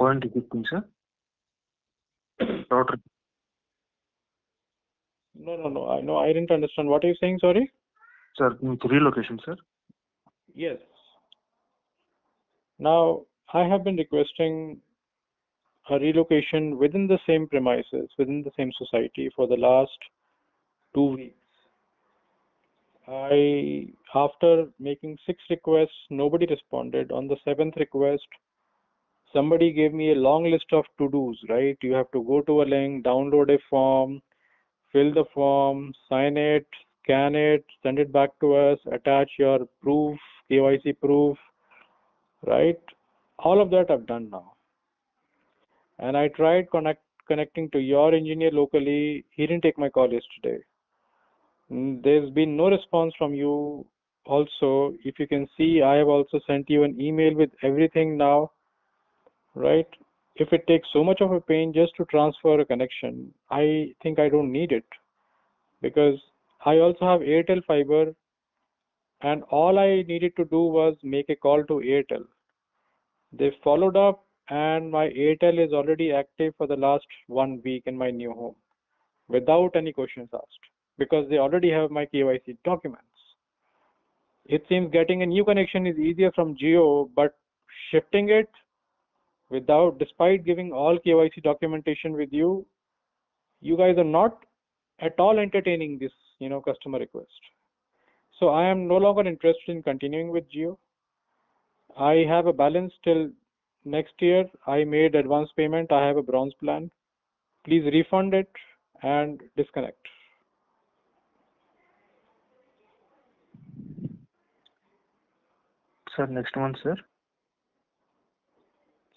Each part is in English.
Point existing, sir. Router. No, no, no. I no, I didn't understand. What are you saying? Sorry. Sir, relocation, sir. Yes. Now, I have been requesting a relocation within the same premises, within the same society for the last two weeks. I, after making six requests, nobody responded. On the seventh request, somebody gave me a long list of to-dos, right? You have to go to a link, download a form, fill the form, sign it, scan it, send it back to us, attach your proof, KYC proof, right? All of that I've done now. And I tried connect, connecting to your engineer locally. He didn't take my call yesterday. Mm, There's been no response from you. Also, if you can see, I have also sent you an email with everything now, right? If it takes so much of a pain just to transfer a connection, I think I don't need it because I also have Airtel fiber and all I needed to do was make a call to Airtel. They followed up and my Airtel is already active for the last one week in my new home without any questions asked because they already have my KYC documents. It seems getting a new connection is easier from Jio, but shifting it without, despite giving all KYC documentation with you, you guys are not at all entertaining this, you know, customer request. So I am no longer interested in continuing with Jio. I have a balance till next year. I made advance payment. I have a bronze plan. Please refund it and disconnect. Sir, next one, sir.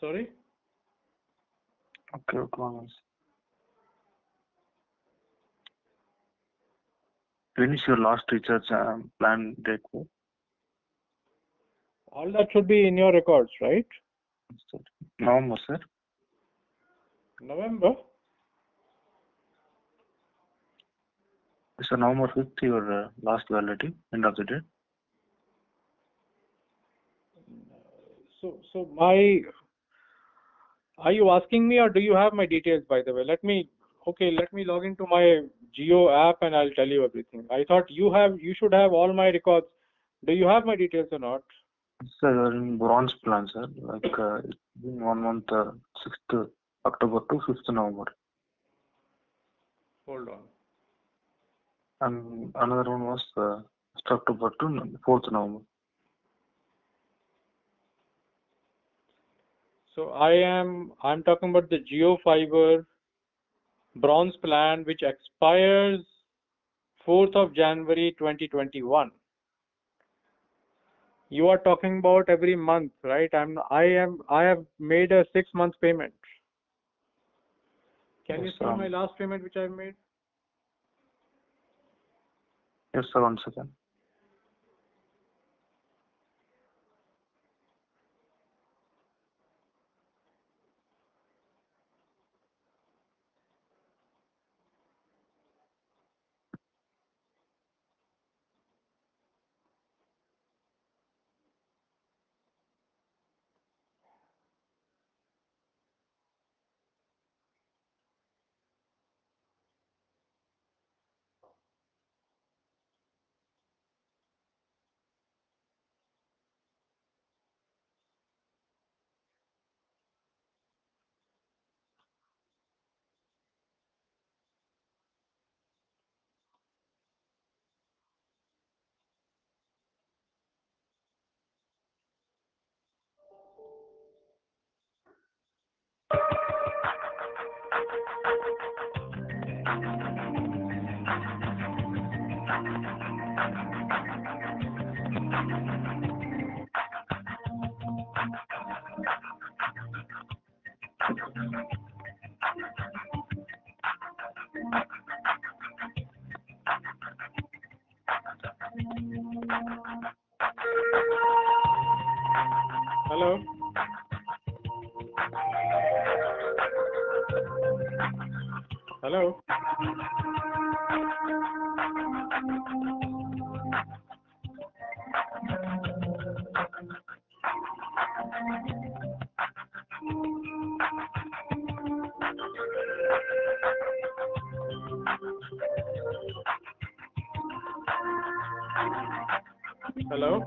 Sorry? Okay, okay, one. When is your last recharge um, plan date? All that should be in your records, right? November, sir. November? Sir, November 5th, your uh, last validity, end of the day. So, so my, are you asking me or do you have my details, by the way? Let me, okay, let me log into my Jio app and I'll tell you everything. I thought you have, you should have all my records. Do you have my details or not? Sir, you are in bronze plan, sir. Like uh, it's been one month, uh, 6th October to 5th November. Hold on. And another one was uh, October to 4th November. So I am, I'm talking about the Jio Fiber bronze plan, which expires 4th of January 2021. You are talking about every month, right? I'm, I am, I have made a six month payment. Can you Yes, see um, my last payment which I made? Yes, sir, one second. Hello? Hello? Hello?